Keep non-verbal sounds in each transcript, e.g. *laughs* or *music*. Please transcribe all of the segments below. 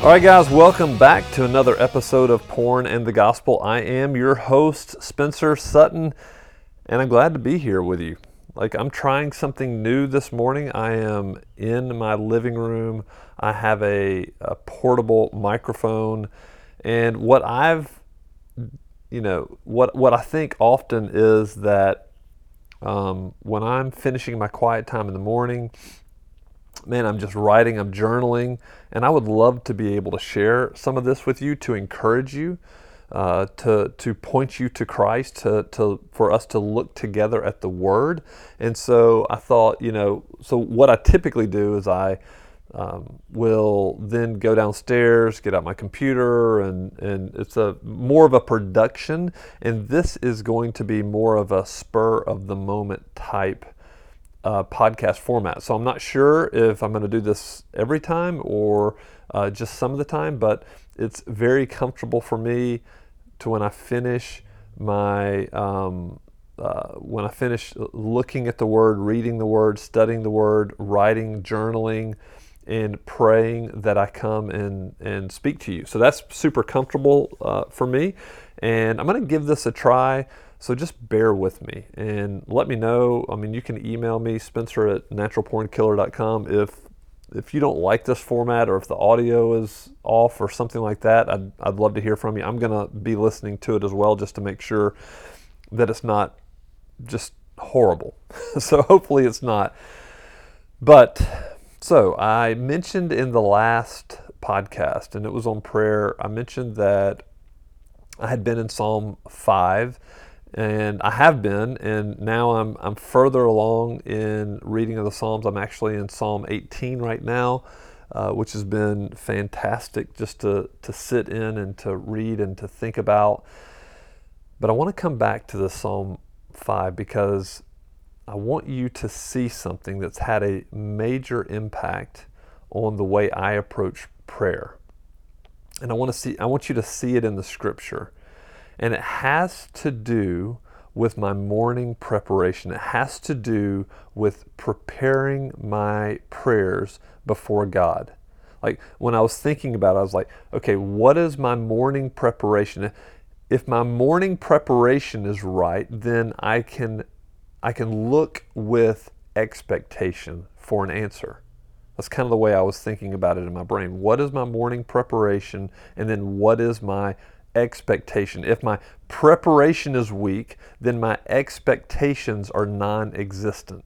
All right, guys, welcome back to another episode of Porn and the Gospel. I am your host, Spencer Sutton, and I'm glad to be here with you. Like, I'm trying something new this morning. I am in my living room. I have a, a portable microphone, and what I've, you know, what what I think often is that um, when I'm finishing my quiet time in the morning, man, I'm just writing, I'm journaling, and I would love to be able to share some of this with you to encourage you, uh, to to point you to Christ, to to for us to look together at the Word. And so I thought, you know, so what I typically do is I um, will then go downstairs, get out my computer, and and it's a more of a production. And this is going to be more of a spur of the moment type uh, podcast format. So I'm not sure if I'm going to do this every time or uh, just some of the time, but it's very comfortable for me to when I finish my um, uh, when I finish looking at the word, reading the word, studying the word, writing, journaling, and praying that I come and and speak to you. So that's super comfortable uh, for me, and I'm going to give this a try. So just bear with me and let me know. I mean, you can email me, Spencer at naturalpornkiller.com, if if you don't like this format or if the audio is off or something like that. I'd, I'd love to hear from you. I'm going to be listening to it as well just to make sure that it's not just horrible. *laughs* so hopefully it's not. But so I mentioned in the last podcast, and it was on prayer, I mentioned that I had been in Psalm 5 and I have been, and now I'm I'm further along in reading of the Psalms. I'm actually in Psalm 18 right now, uh, which has been fantastic just to to sit in and to read and to think about. But I want to come back to the Psalm 5 because I want you to see something that's had a major impact on the way I approach prayer. And I want to see I want you to see it in the scripture. And it has to do with my morning preparation. It has to do with preparing my prayers before God. Like when I was thinking about it, I was like, okay, what is my morning preparation? If my morning preparation is right, then I can I can look with expectation for an answer. That's kind of the way I was thinking about it in my brain. What is my morning preparation? And then what is my expectation. If my preparation is weak, then my expectations are non existent.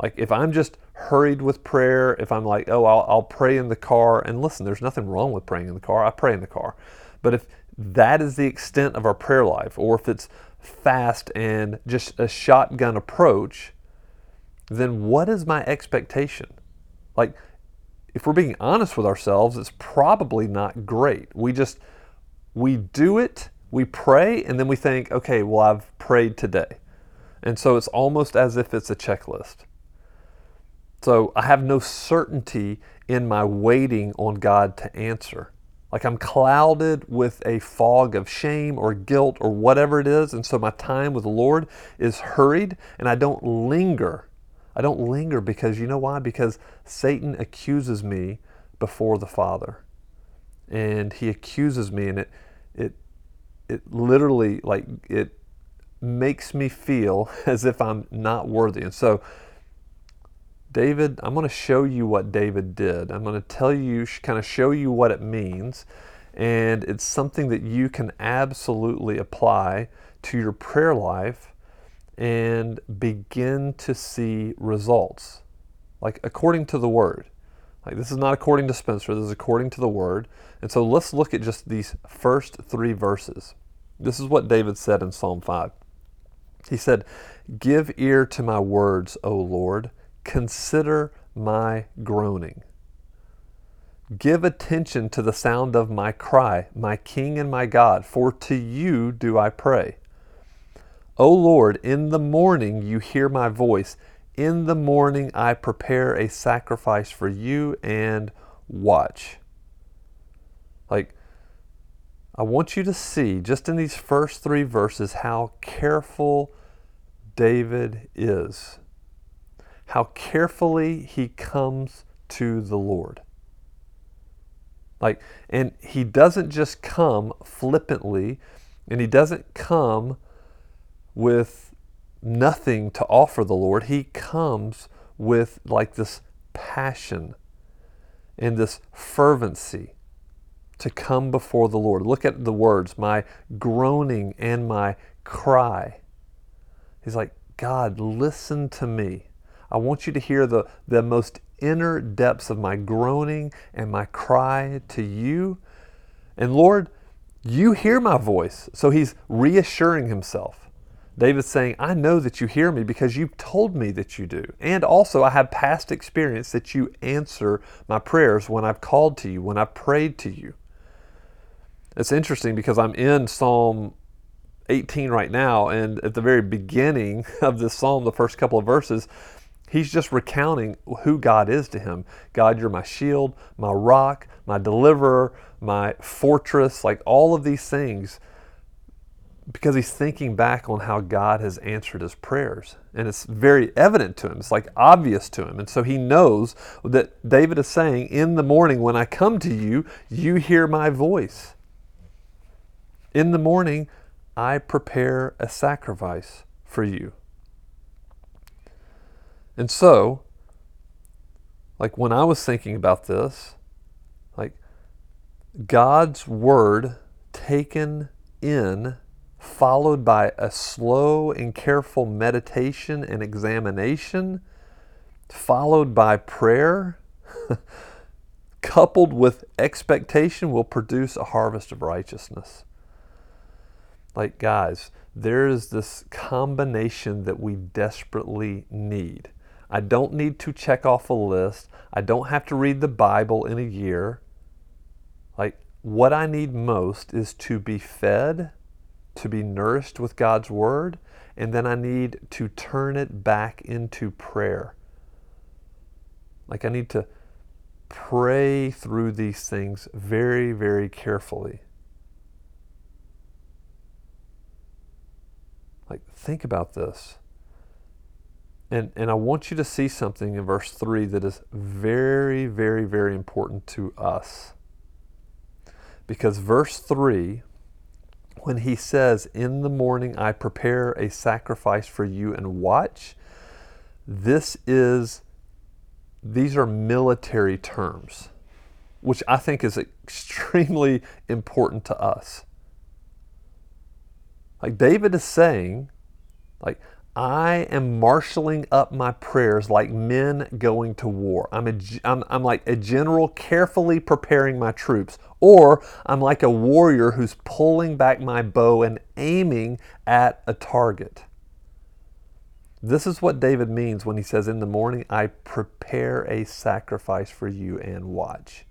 Like if I'm just hurried with prayer, if I'm like, oh, I'll, I'll, pray in the car, and listen, there's nothing wrong with praying in the car, I pray in the car. But if that is the extent of our prayer life, or if it's fast and just a shotgun approach, then what is my expectation? Like, if we're being honest with ourselves, it's probably not great. We just, we do it, we pray, and then we think, okay, well, I've prayed today. And so it's almost as if it's a checklist. So I have no certainty in my waiting on God to answer. Like I'm clouded with a fog of shame or guilt or whatever it is. And so my time with the Lord is hurried and I don't linger. I don't linger because you know why? Because Satan accuses me before the Father and he accuses me and it it it literally like it makes me feel *laughs* as if I'm not worthy. And so David, I'm going to show you what David did. I'm going to tell you kind of show you what it means and it's something that you can absolutely apply to your prayer life and begin to see results like according to the word. Like this is not according to Spencer, this is according to the word. And so let's look at just these first three verses. This is what David said in Psalm 5. He said, Give ear to my words, O Lord, consider my groaning. Give attention to the sound of my cry, my King and my God, for to you do I pray. O Lord, in the morning you hear my voice. In the morning I prepare a sacrifice for you and watch. Like, I want you to see just in these first three verses how careful David is, how carefully he comes to the Lord. Like, and he doesn't just come flippantly, and he doesn't come with nothing to offer the Lord. He comes with like this passion and this fervency to come before the Lord. Look at the words, my groaning and my cry. He's like, God, listen to me. I want you to hear the, the most inner depths of my groaning and my cry to you. And Lord, you hear my voice. So he's reassuring himself. David's saying, I know that you hear me because you've told me that you do. And also, I have past experience that you answer my prayers when I've called to you, when I've prayed to you. It's interesting because I'm in Psalm 18 right now, and at the very beginning *laughs* of this psalm, the first couple of verses, He's just recounting who God is to him. God, you're my shield, my rock, my deliverer, my fortress, like all of these things, because he's thinking back on how God has answered his prayers. And it's very evident to him, it's like obvious to him. And so he knows that David is saying, In the morning when I come to you, you hear my voice. In the morning, I prepare a sacrifice for you. And so, like when I was thinking about this, like God's word taken in, followed by a slow and careful meditation and examination, followed by prayer, *laughs* coupled with expectation, will produce a harvest of righteousness. Like, guys, there is this combination that we desperately need. I don't need to check off a list. I don't have to read the Bible in a year. Like, what I need most is to be fed, to be nourished with God's Word, and then I need to turn it back into prayer. Like, I need to pray through these things very, very carefully. Like, think about this. And, and I want you to see something in verse 3 that is very, very, very important to us. Because verse 3, when he says, In the morning I prepare a sacrifice for you and watch, this is, these are military terms, which I think is *laughs* extremely important to us. Like David is saying, like, I am marshaling up my prayers like men going to war. I'm, a, I'm, I'm like a general carefully preparing my troops, or I'm like a warrior who's pulling back my bow and aiming at a target. This is what David means when he says, In the morning, I prepare a sacrifice for you and watch.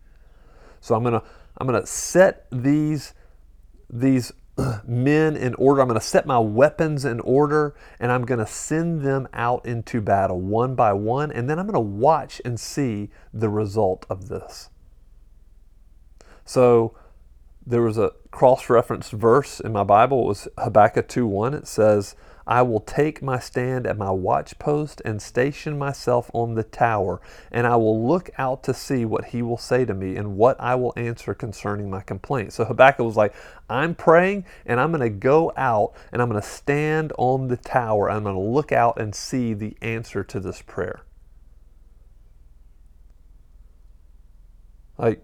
So I'm going to I'm going to set these, these *clears throat* men in order. I'm going to set my weapons in order and I'm going to send them out into battle one by one. And then I'm going to watch and see the result of this. So there was a cross referenced verse in my Bible. It was Habakkuk 2 1. It says, I will take my stand at my watchpost and station myself on the tower, and I will look out to see what he will say to me and what I will answer concerning my complaint. So Habakkuk was like, I'm praying and I'm going to go out and I'm going to stand on the tower. I'm going to look out and see the answer to this prayer. Like,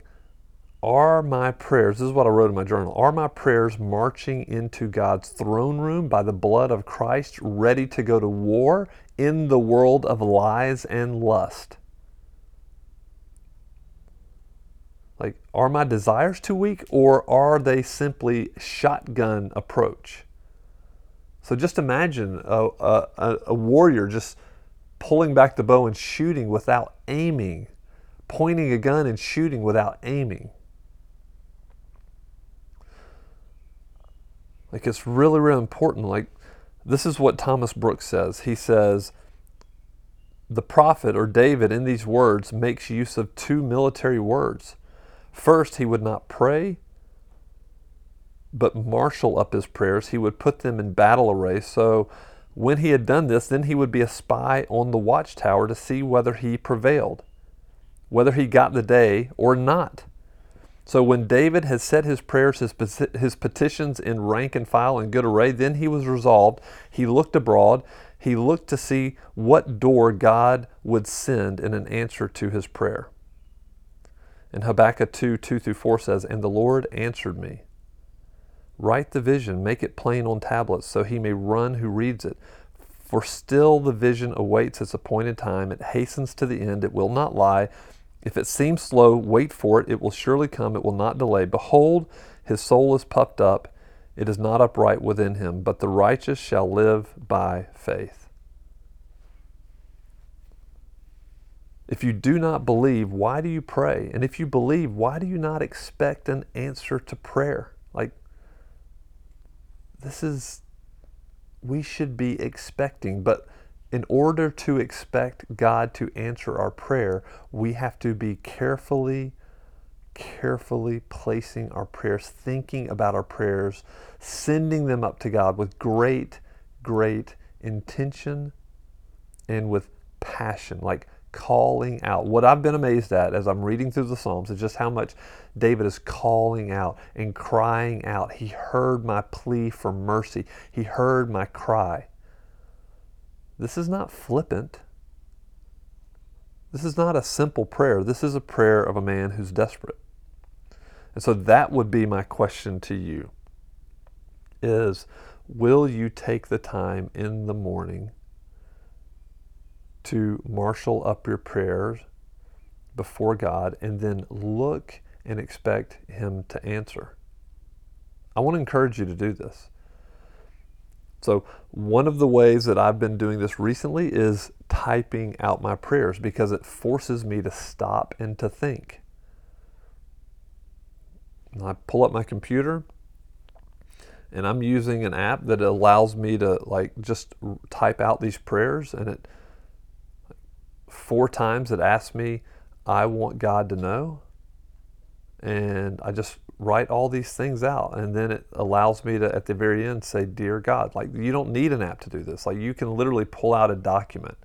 are my prayers, this is what I wrote in my journal, are my prayers marching into God's throne room by the blood of Christ, ready to go to war in the world of lies and lust? Like, are my desires too weak or are they simply shotgun approach? So just imagine a, a, a warrior just pulling back the bow and shooting without aiming, pointing a gun and shooting without aiming. Like it's really, really important. Like this is what Thomas Brooks says. He says, the prophet or David in these words makes use of two military words. First, he would not pray, but marshal up his prayers. He would put them in battle array. So when he had done this, then he would be a spy on the watchtower to see whether he prevailed, whether he got the day or not. So when David had set his prayers, his, his petitions in rank and file in good array, then he was resolved. He looked abroad. He looked to see what door God would send in an answer to his prayer. And Habakkuk 2 2 through 4 says, And the Lord answered me. Write the vision, make it plain on tablets, so he may run who reads it. For still the vision awaits its appointed time. It hastens to the end. It will not lie. If it seems slow, wait for it. It will surely come. It will not delay. Behold, his soul is puffed up. It is not upright within him, but the righteous shall live by faith. If you do not believe, why do you pray? And if you believe, why do you not expect an answer to prayer? Like, this is, we should be expecting, but in order to expect God to answer our prayer, we have to be carefully, carefully placing our prayers, thinking about our prayers, sending them up to God with great, great intention and with passion, like calling out. What I've been amazed at as I'm reading through the Psalms is just how much David is calling out and crying out. He heard my plea for mercy, he heard my cry. This is not flippant. This is not a simple prayer. This is a prayer of a man who's desperate. And so that would be my question to you is will you take the time in the morning to marshal up your prayers before God and then look and expect him to answer? I want to encourage you to do this. So, one of the ways that I've been doing this recently is typing out my prayers because it forces me to stop and to think. And I pull up my computer and I'm using an app that allows me to like just type out these prayers and it four times it asks me I want God to know and I just write all these things out and then it allows me to at the very end say dear god like you don't need an app to do this. Like you can literally pull out a document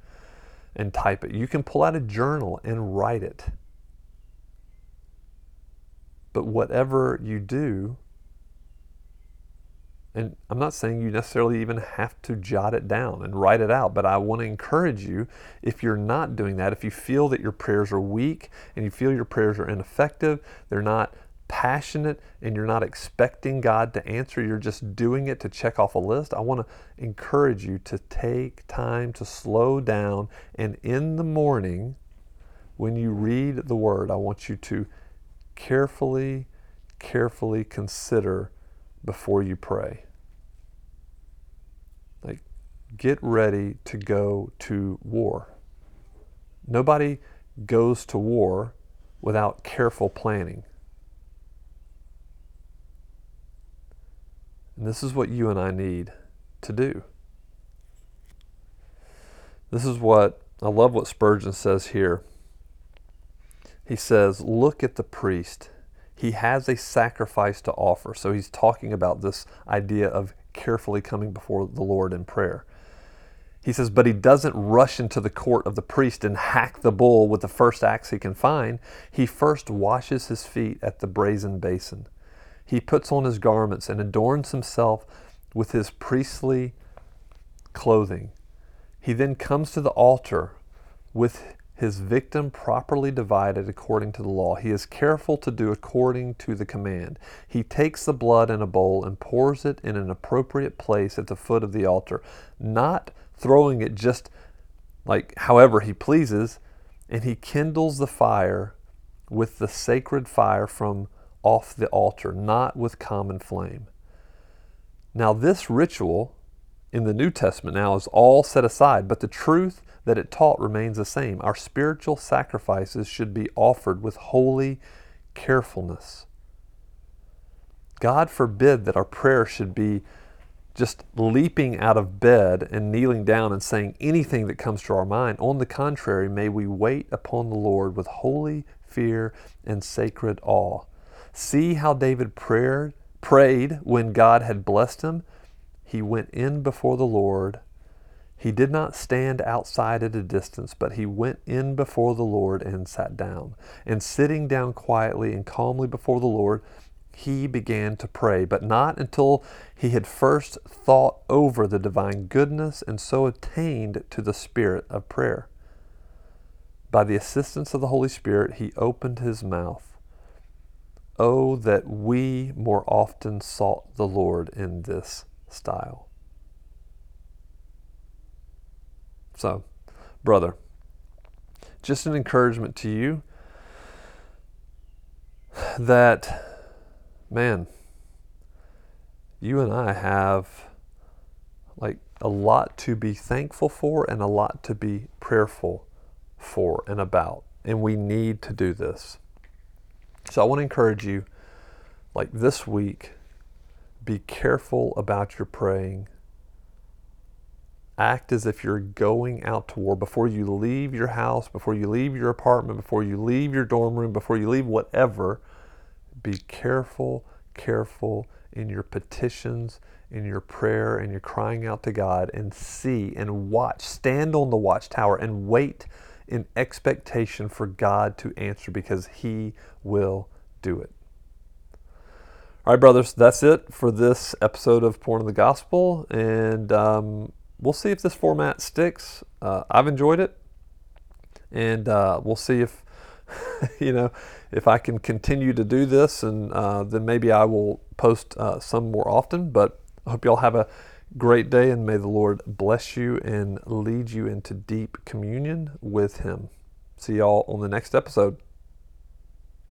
and type it. You can pull out a journal and write it. But whatever you do and I'm not saying you necessarily even have to jot it down and write it out, but I want to encourage you if you're not doing that, if you feel that your prayers are weak and you feel your prayers are ineffective, they're not passionate and you're not expecting God to answer, you're just doing it to check off a list, I want to encourage you to take time to slow down. And in the morning, when you read the word, I want you to carefully, carefully consider before you pray. Like, get ready to go to war. Nobody goes to war without careful planning. And this is what you and I need to do. This is what I love what Spurgeon says here. He says, Look at the priest. He has a sacrifice to offer. So he's talking about this idea of carefully coming before the Lord in prayer. He says, but he doesn't rush into the court of the priest and hack the bull with the first axe he can find. He first washes his feet at the brazen basin he puts on his garments and adorns himself with his priestly clothing. He then comes to the altar with his victim properly divided according to the law. He is careful to do according to the command. He takes the blood in a bowl and pours it in an appropriate place at the foot of the altar, not throwing it just like however he pleases, and he kindles the fire with the sacred fire from off the altar, not with common flame. Now, this ritual in the New Testament now is all set aside, but the truth that it taught remains the same. Our spiritual sacrifices should be offered with holy carefulness. God forbid that our prayer should be just leaping out of bed and kneeling down and saying anything that comes to our mind. On the contrary, may we wait upon the Lord with holy fear and sacred awe. See how David prayed, prayed when God had blessed him? He went in before the Lord. He did not stand outside at a distance, but he went in before the Lord and sat down. And sitting down quietly and calmly before the Lord, he began to pray, but not until he had first thought over the divine goodness and so attained to the spirit of prayer. By the assistance of the Holy Spirit, he opened his mouth. Oh, that we more often sought the Lord in this style. So, brother, just an encouragement to you that, man, you and I have like a lot to be thankful for and a lot to be prayerful for and about. And we need to do this. So I want to encourage you, like this week, be careful about your praying act as if you're going out to war before you leave your house, before you leave your apartment, before you leave your dorm room, before you leave whatever. Be careful, careful in your petitions, in your prayer, and your crying out to God, and see and watch. Stand on the watchtower and wait in expectation for God to answer because He will do it. All right, brothers, that's it for this episode of Porn of the Gospel. And um, we'll see if this format sticks. Uh, I've enjoyed it, and uh, we'll see if *laughs* you know if I can continue to do this, and uh, then maybe I will post uh, some more often. But I hope y'all have a great day, and may the Lord bless you and lead you into deep communion with Him. See y'all on the next episode.